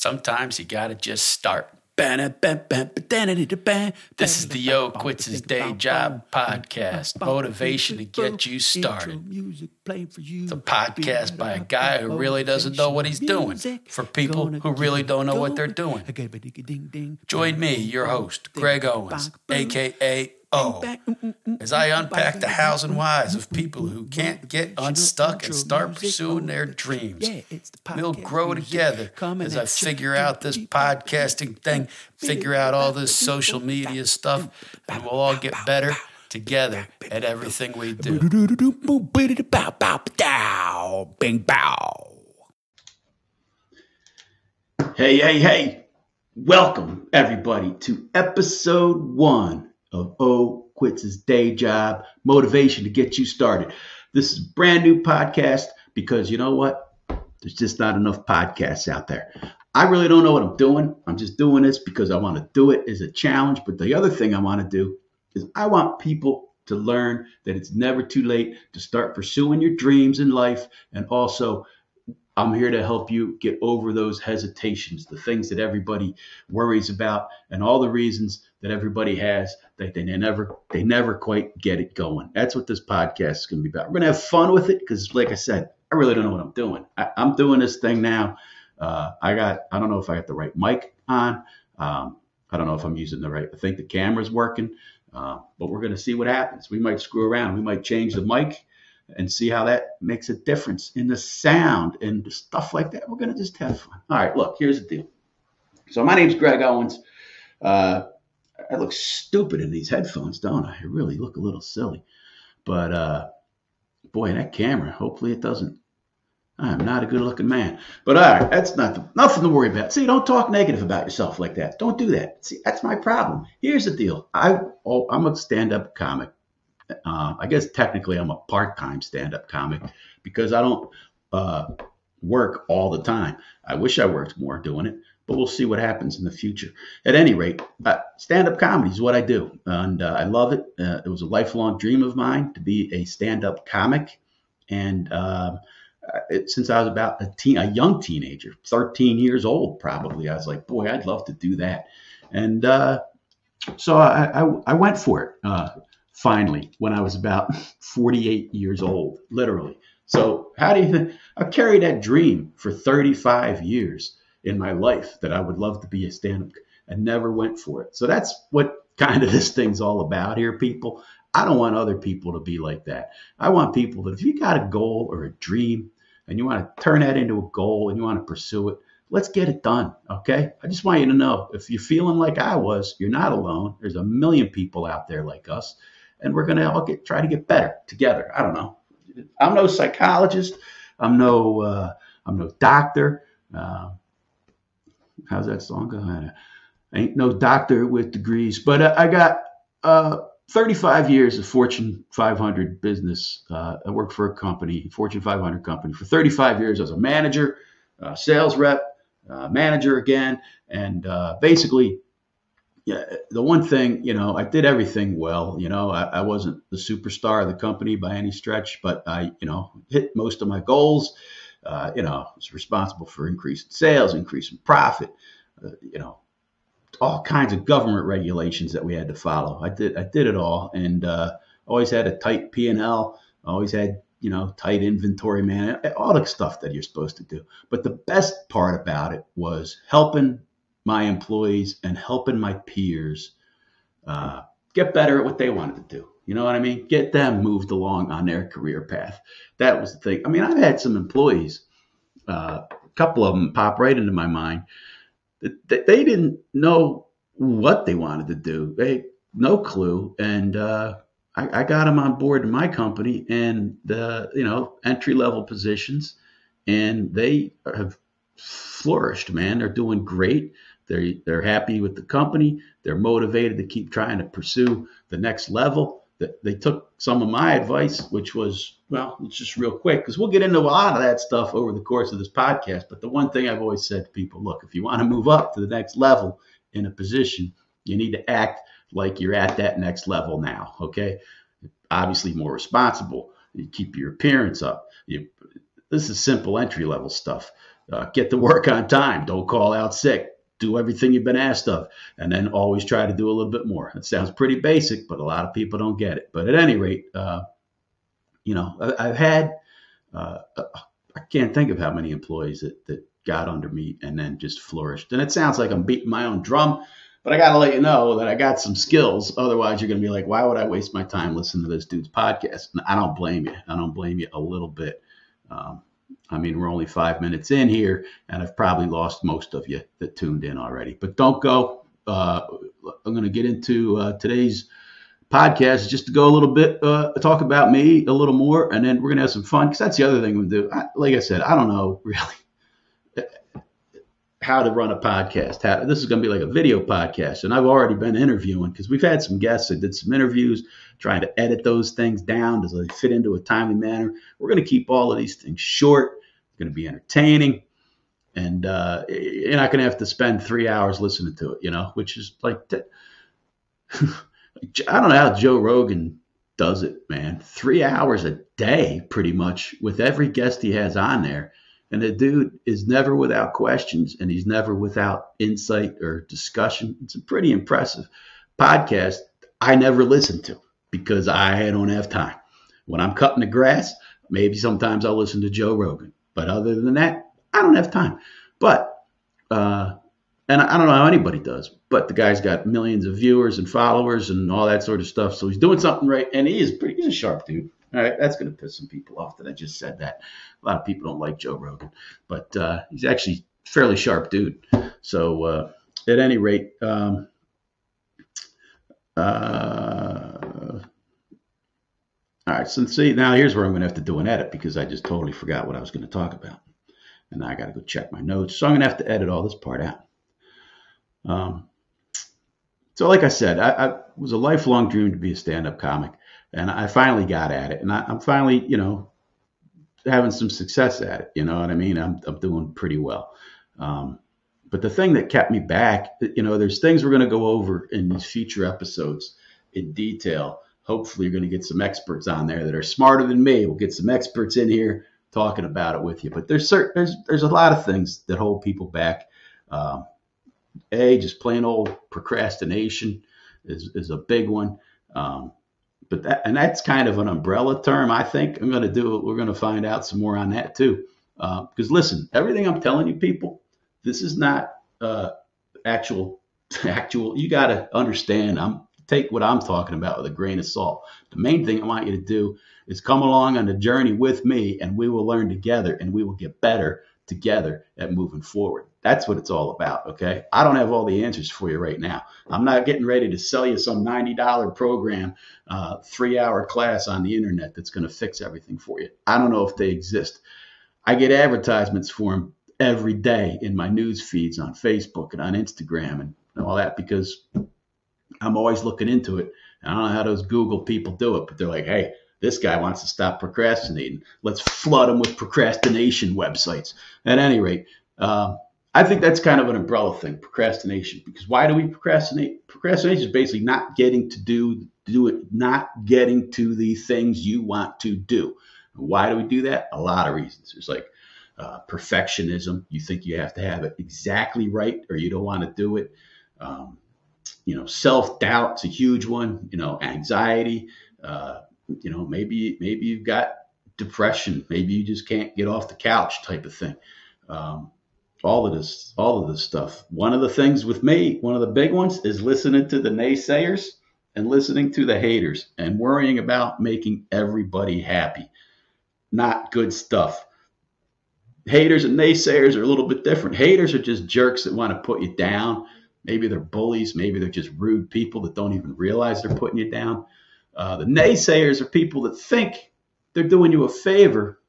Sometimes you gotta just start. This is the Yo Quits His Day Job podcast, motivation to get you started. It's a podcast by a guy who really doesn't know what he's doing for people who really don't know what they're doing. Join me, your host, Greg Owens, aka Oh, o, as I unpack the hows and whys of people who can't get unstuck and start pursuing their dreams. We'll grow together as I figure out this podcasting thing, figure out all this social media stuff, and we'll all get better together at everything we do. Bing bow. Hey, hey, hey. Welcome, everybody, to episode one of O Quits His Day Job Motivation to Get You Started. This is a brand new podcast because you know what? There's just not enough podcasts out there. I really don't know what I'm doing. I'm just doing this because I want to do it as a challenge. But the other thing I want to do is I want people to learn that it's never too late to start pursuing your dreams in life and also I'm here to help you get over those hesitations, the things that everybody worries about, and all the reasons that everybody has that they never they never quite get it going. That's what this podcast is going to be about. We're going to have fun with it because, like I said, I really don't know what I'm doing. I, am doing this thing now. Uh, I got I don't know if I got the right mic on. Um, I don't know if I'm using the right. I think the camera's working, uh, but we're going to see what happens. We might screw around. We might change the mic and see how that makes a difference in the sound and stuff like that. We're going to just have fun. All right, look, here's the deal. So, my name's Greg Owens. Uh, I look stupid in these headphones, don't I? I really look a little silly. But, uh, boy, that camera, hopefully it doesn't. I'm not a good looking man. But all right, that's nothing, nothing to worry about. See, don't talk negative about yourself like that. Don't do that. See, that's my problem. Here's the deal. I, oh, I'm a stand up comic uh, I guess technically I'm a part-time stand-up comic because I don't uh, work all the time. I wish I worked more doing it, but we'll see what happens in the future. At any rate, uh, stand-up comedy is what I do, and uh, I love it. Uh, it was a lifelong dream of mine to be a stand-up comic, and um, it, since I was about a teen, a young teenager, 13 years old probably, I was like, boy, I'd love to do that, and uh, so I, I, I, went for it finally when I was about 48 years old, literally. So, how do you think? I've carried that dream for 35 years in my life that I would love to be a stand up and never went for it. So, that's what kind of this thing's all about here, people. I don't want other people to be like that. I want people that if you got a goal or a dream and you want to turn that into a goal and you want to pursue it, let's get it done. Okay. I just want you to know if you're feeling like I was, you're not alone. There's a million people out there like us and we're going to all get try to get better together. I don't know. I'm no psychologist. I'm no uh, I'm no doctor. Uh, how's that song going? I ain't no doctor with degrees, but uh, I got uh, 35 years of Fortune 500 business. Uh, I worked for a company, Fortune 500 company, for 35 years as a manager, uh, sales rep, manager again, and basically yeah, the one thing, you know, I did everything well. You know, I, I, wasn't the superstar of the company by any stretch, but I, you know, hit most of my goals. Uh, you know, was responsible for increasing sales, increasing profit. Uh, you know, all kinds of government regulations that we had to follow. I did, I did it all, and uh, always had a tight P and L. Always had, you know, tight inventory man, all the stuff that you're supposed to do. But the best part about it was helping my employees and helping my peers uh, get better at what they wanted to do. You know what I mean? Get them moved along on their career path. That was the thing. I mean, I've had some employees, uh, a couple of them pop right into my mind. That they didn't know what they wanted to do. They no clue, and uh, I, I, got them on board in my company and the you know entry level positions, and they have flourished. Man, they're doing great. They're, they're happy with the company. They're motivated to keep trying to pursue the next level. They took some of my advice, which was, well, it's just real quick, because we'll get into a lot of that stuff over the course of this podcast. But the one thing I've always said to people look, if you want to move up to the next level in a position, you need to act like you're at that next level now. Okay. Obviously, more responsible. You keep your appearance up. You, this is simple entry level stuff. uh, get to work on time, don't call out sick, do everything you've been asked of, and then always try to do a little bit more. It sounds pretty basic, but a lot of people don't get it. But at any rate, uh, you know, I, have had, uh, I can't think of how many employees that, that got under me and then just flourished. And it sounds like I'm beating my own drum, but I got to let you know that I got some skills. Otherwise, you're going to be like, why would I waste my time listening to this dude's podcast? And I don't blame you. I don't blame you a little bit. Um, I mean, we're only five minutes in here, and I've probably lost most of you that tuned in already. But don't go. Uh, I'm going to get into uh, today's podcast just to go a little bit, uh, talk about me a little more, and then we're going to have some fun because that's the other thing we do. I, like I said, I don't know really how to run a podcast. How, this is going to be like a video podcast, and I've already been interviewing because we've had some guests. that did some interviews, trying to edit those things down so they fit into a timely manner. We're going to keep all of these things short. Going to be entertaining, and uh, you're not going to have to spend three hours listening to it. You know, which is like, I don't know how Joe Rogan does it, man. Three hours a day, pretty much, with every guest he has on there and the dude is never without questions and he's never without insight or discussion. It's a pretty impressive podcast I never listen to because I don't have time. When I'm cutting the grass, maybe sometimes I'll listen to Joe Rogan. But other than that, I don't have time. But, uh, and I don't know how anybody does, but the guy's got millions of viewers and followers and all that sort of stuff. So he's doing something right. And he is pretty, he's a sharp dude. All right, that's going to piss some people off that I just said that. A lot of people don't like Joe Rogan, but uh, he's actually fairly sharp dude. So uh, at any rate, um, uh, all right. So see, now here's where I'm going to have to do an edit because I just totally forgot what I was going to talk about, and I got to go check my notes. So I'm going to have to edit all this part out. Um, so, like I said, I, I was a lifelong dream to be a stand-up comic and I finally got at it, and I, am finally, you know, having some success at it. You know what I mean? I'm, I'm doing pretty well. Um, but the thing that kept me back, you know, there's things we're going to go over in these future episodes in detail. Hopefully, you're going to get some experts on there that are smarter than me. We'll get some experts in here talking about it with you. But there's certain, there's there's a lot of things that hold people back. Um, a just plain old procrastination is is a big one. Um, but that and that's kind of an umbrella term. I think I'm going to do. We're going to find out some more on that too. Because uh, listen, everything I'm telling you, people, this is not uh, actual actual. You got to understand. I'm take what I'm talking about with a grain of salt. The main thing I want you to do is come along on the journey with me, and we will learn together, and we will get better together at moving forward. That's what it's all about. Okay. I don't have all the answers for you right now. I'm not getting ready to sell you some $90 program, uh, three hour class on the internet that's going to fix everything for you. I don't know if they exist. I get advertisements for them every day in my news feeds on Facebook and on Instagram and all that because I'm always looking into it. I don't know how those Google people do it, but they're like, hey, this guy wants to stop procrastinating. Let's flood him with procrastination websites. At any rate, uh, I think that's kind of an umbrella thing, procrastination. Because why do we procrastinate? Procrastination is basically not getting to do do it, not getting to the things you want to do. Why do we do that? A lot of reasons. There's like uh, perfectionism. You think you have to have it exactly right, or you don't want to do it. Um, you know, self doubt's a huge one. You know, anxiety. Uh, you know, maybe maybe you've got depression, maybe you just can't get off the couch type of thing. Um, all of this, all of this stuff. One of the things with me, one of the big ones is listening to the naysayers and listening to the haters and worrying about making everybody happy. Not good stuff. Haters and naysayers are a little bit different. Haters are just jerks that want to put you down. Maybe they're bullies. Maybe they're just rude people that don't even realize they're putting you down. Uh, the naysayers are people that think they're doing you a favor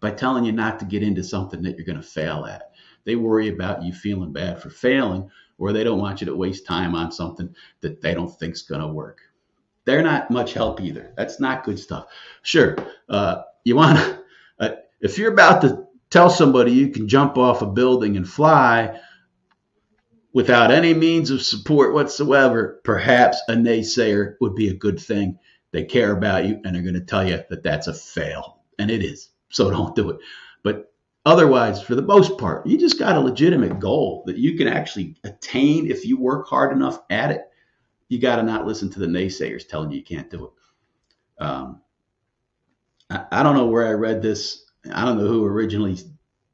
by telling you not to get into something that you're going to fail at. They worry about you feeling bad for failing, or they don't want you to waste time on something that they don't think's going to work. They're not much help either. That's not good stuff. Sure, uh, you want to, uh, if you're about to tell somebody you can jump off a building and fly, without any means of support whatsoever, perhaps a naysayer would be a good thing. They care about you and they're going to tell you that that's a fail. And it is. So don't do it. But otherwise, for the most part, you just got a legitimate goal that you can actually attain if you work hard enough at it. You got to not listen to the naysayers telling you you can't do it. Um, I, I don't know where I read this. I don't know who originally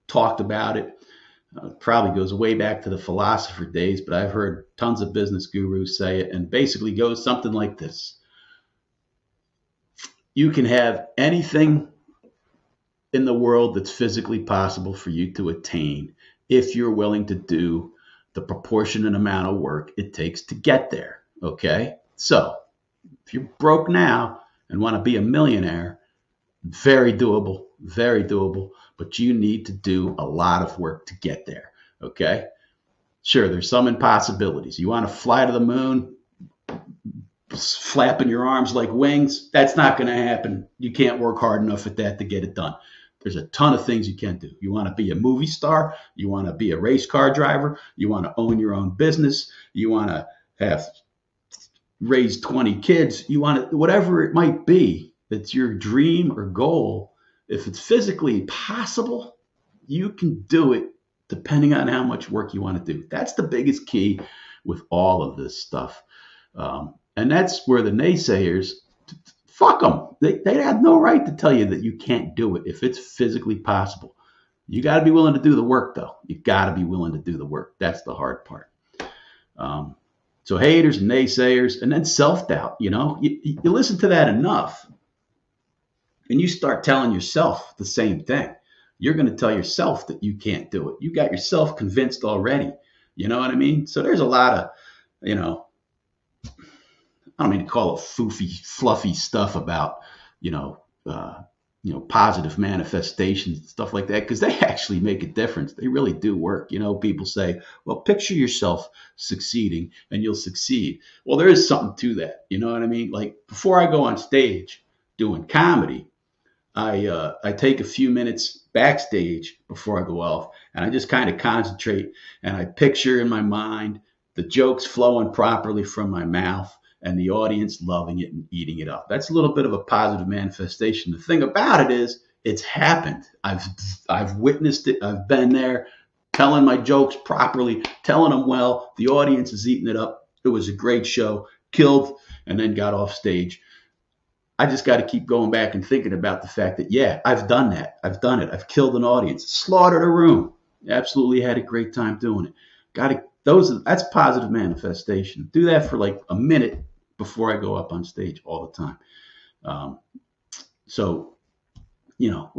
talked about it. Uh, probably goes way back to the philosopher days, but I've heard tons of business gurus say it, and basically goes something like this You can have anything in the world that's physically possible for you to attain if you're willing to do the proportionate amount of work it takes to get there. Okay? So, if you're broke now and want to be a millionaire, very doable, very doable, but you need to do a lot of work to get there. Okay? Sure, there's some impossibilities. You want to fly to the moon, flapping your arms like wings, that's not going to happen. You can't work hard enough at that to get it done. There's a ton of things you can do. You want to be a movie star, you want to be a race car driver, you want to own your own business, you want to have raise 20 kids, you want to whatever it might be that's your dream or goal, if it's physically possible, you can do it depending on how much work you want to do. That's the biggest key with all of this stuff. Um, and that's where the naysayers fuck them. They, they have no right to tell you that you can't do it if it's physically possible. You got to be willing to do the work, though. You got to be willing to do the work. That's the hard part. Um, so haters and naysayers, and then self doubt. You know, you, you listen to that enough, and you start telling yourself the same thing. You're going to tell yourself that you can't do it. You got yourself convinced already. You know what I mean? So there's a lot of, you know, I don't mean to call it foofy, fluffy stuff about, you know, uh, you know, positive manifestations, and stuff like that, because they actually make a difference. They really do work. You know, people say, well, picture yourself succeeding and you'll succeed. Well, there is something to that. You know what I mean? Like before I go on stage doing comedy, I uh, I take a few minutes backstage before I go off, and I just kind of concentrate and I picture in my mind the jokes flowing properly from my mouth and the audience loving it and eating it up. That's a little bit of a positive manifestation. The thing about it is, it's happened. I've I've witnessed it. I've been there, telling my jokes properly, telling them well. The audience is eating it up. It was a great show. Killed, and then got off stage. I just got to keep going back and thinking about the fact that yeah, I've done that. I've done it. I've killed an audience, slaughtered a room. Absolutely had a great time doing it. Got to those. That's positive manifestation. Do that for like a minute before I go up on stage all the time. Um, so, you know,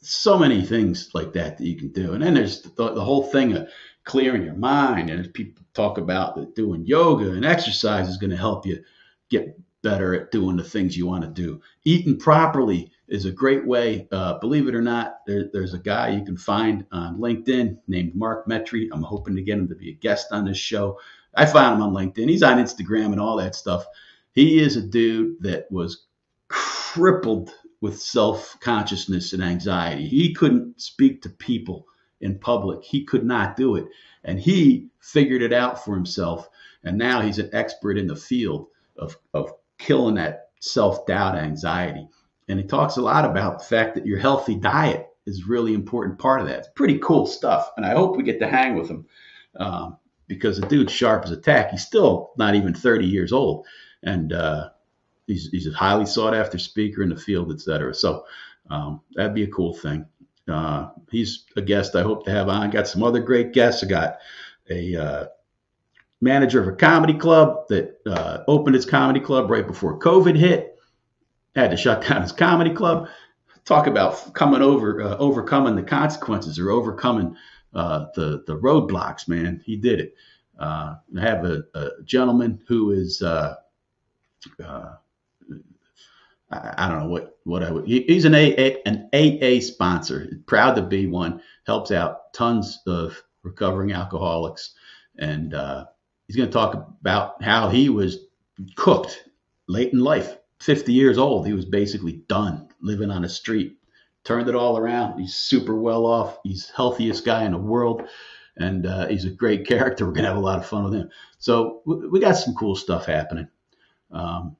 so many things like that that you can do. And then there's the, the whole thing of clearing your mind. And people talk about that doing yoga and exercise is going to help you get better at doing the things you want to do. Eating properly is a great way. Uh, believe it or not, there, there's a guy you can find on LinkedIn named Mark Metry. I'm hoping to get him to be a guest on this show. I found him on LinkedIn. He's on Instagram and all that stuff. He is a dude that was crippled with self consciousness and anxiety. He couldn't speak to people in public, he could not do it. And he figured it out for himself. And now he's an expert in the field of, of killing that self doubt, anxiety. And he talks a lot about the fact that your healthy diet is really important part of that. It's pretty cool stuff. And I hope we get to hang with him um, because the dude's sharp as a tack. He's still not even 30 years old and uh, he's he's a highly sought after speaker in the field, et cetera. So um, that'd be a cool thing. Uh, he's a guest I hope to have on. Got some other great guests. I got a uh, manager of a comedy club that uh, opened its comedy club right before COVID hit. Had to shut down his comedy club. Talk about coming over, uh, overcoming the consequences or overcoming uh, the the roadblocks. Man, he did it. I have a, a, gentleman who is uh, I, I, don't know what what I would. He's an AA an AA sponsor, proud to be one. Helps out tons of recovering alcoholics, and uh, he's going to talk about how he was cooked late in life. 50 years old, he was basically done living on the street. Turned it all around. He's super well off. He's healthiest guy in the world and uh, he's a great character. We're gonna have a lot of fun with him. So we got some cool stuff happening. Um,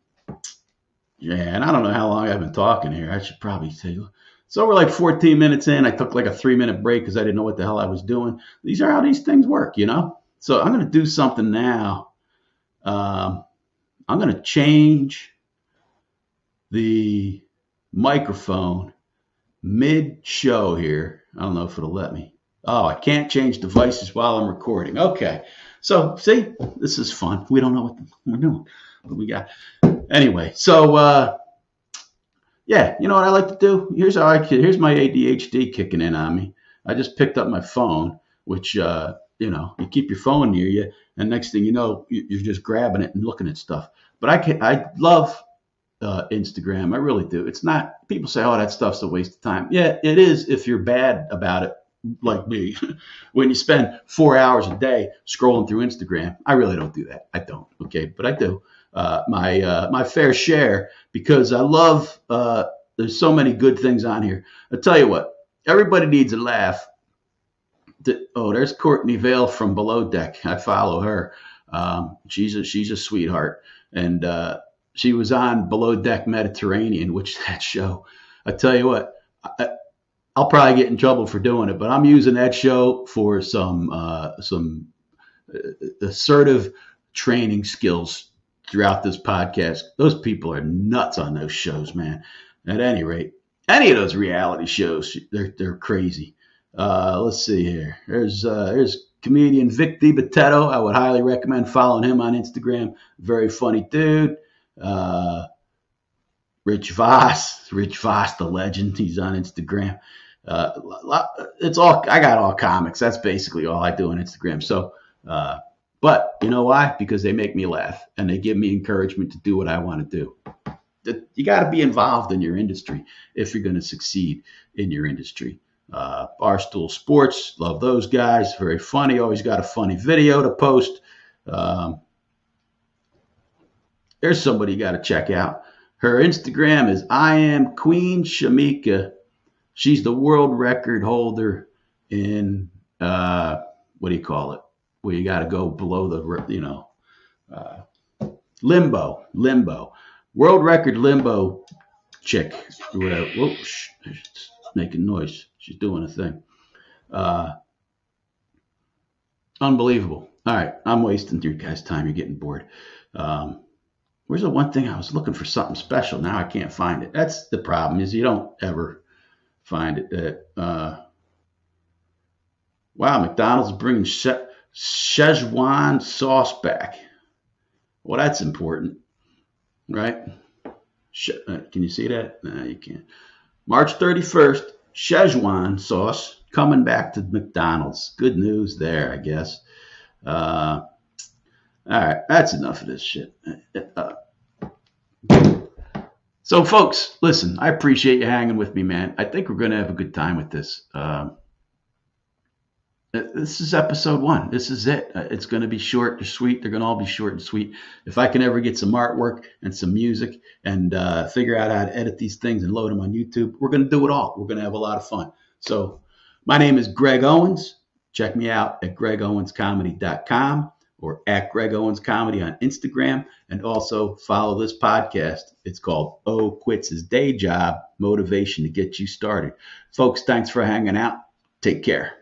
yeah, and I don't know how long I've been talking here. I should probably say So we're like 14 minutes in. I took like a three minute break because I didn't know what the hell I was doing. These are how these things work, you know? So I'm going to do something now. Um, I'm going to change the microphone mid show here. I don't know if it'll let me. Oh, I can't change devices while I'm recording. Okay. So, see, this is fun. We don't know what we're doing, but we got. Anyway, so, uh, yeah, you know what I like to do? Here's how I here's my ADHD kicking in on me. I just picked up my phone, which uh, you know, you keep your phone near you, and next thing you know, you're just grabbing it and looking at stuff. But I can I love uh, Instagram. I really do. It's not people say, "Oh, that stuff's a waste of time." Yeah, it is if you're bad about it, like me. when you spend four hours a day scrolling through Instagram, I really don't do that. I don't. Okay, but I do uh, my uh, my fair share because I love. Uh, there's so many good things on here. I tell you what, everybody needs a laugh. Oh, there's Courtney Veale from Below Deck. I follow her. Um, she's a she's a sweetheart, and uh, she was on Below Deck Mediterranean, which that show. I tell you what, I, will probably get in trouble for doing it, but I'm using that show for some uh, some uh, assertive training skills throughout this podcast. Those people are nuts on those shows, man. At any rate, any of those reality shows, they're they're crazy. Uh, let's see here. There's uh, comedian Vic DiBitetto. I would highly recommend following him on Instagram. Very funny dude. Uh, Rich Voss, Rich Voss, the legend. He's on Instagram. Uh, it's all I got. All comics. That's basically all I do on Instagram. So uh, but you know why? Because they make me laugh and they give me encouragement to do what I want to do. You got to be involved in your industry if you're going to succeed in your industry. Uh, Barstool Sports, love those guys. Very funny. Always got a funny video to post. Um, there's somebody you got to check out. Her Instagram is I am Queen Shemika. She's the world record holder in uh, what do you call it? where you got to go below the, you know, uh, limbo, limbo, world record limbo chick. Whoops, she's making noise. She's doing a thing. Uh, unbelievable. All right, I'm wasting your guys' time. You're getting bored. Um, where's the one thing I was looking for something special? Now I can't find it. That's the problem. Is you don't ever find it. That uh, wow, McDonald's bringing shit Szechuan sauce back. Well, that's important, right? Uh, can you see that? No, you can't. March 31st, Szechuan sauce coming back to McDonald's. Good news there, I guess. Uh, all right, that's enough of this shit. Uh, so, folks, listen, I appreciate you hanging with me, man. I think we're going to have a good time with this. Uh, this is episode one. This is it. Uh, it's going to be short and sweet. They're going to all be short and sweet. If I can ever get some artwork and some music and uh, figure out how to edit these things and load them on YouTube, we're going to do it all. We're going to have a lot of fun. So, my name is Greg Owens. Check me out at gregowenscomedy.com or at Greg Owens Comedy on Instagram. And also follow this podcast. It's called Oh Quits His Day Job Motivation to Get You Started. Folks, thanks for hanging out. Take care.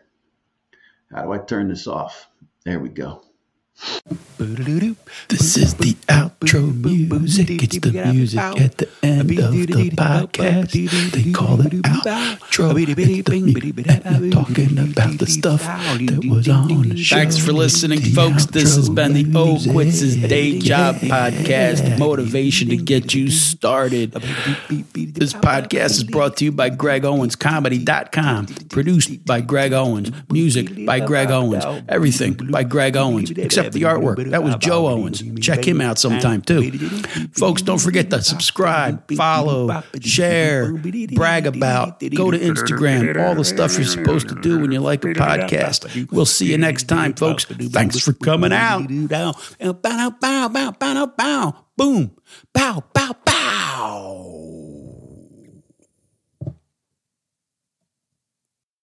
How do I turn this off? There we go. This is the outro music. It's the music at the end of the podcast. They call it outro. It's the music talking about the stuff that was on the show. Thanks for listening, folks. This has been the O Quits His Day Job podcast, motivation to get you started. This podcast is brought to you by Greg Owens, GregOwensComedy.com, produced by Greg Owens, music by Greg Owens, everything by Greg Owens, except the artwork that was Joe Owens. Check him out sometime too. Folks, don't forget to subscribe, follow, share, brag about, go to Instagram, all the stuff you're supposed to do when you like a podcast. We'll see you next time, folks. Thanks for coming out. Bow, bow, bow, bow, bow, bow. Boom. Bow, bow, bow.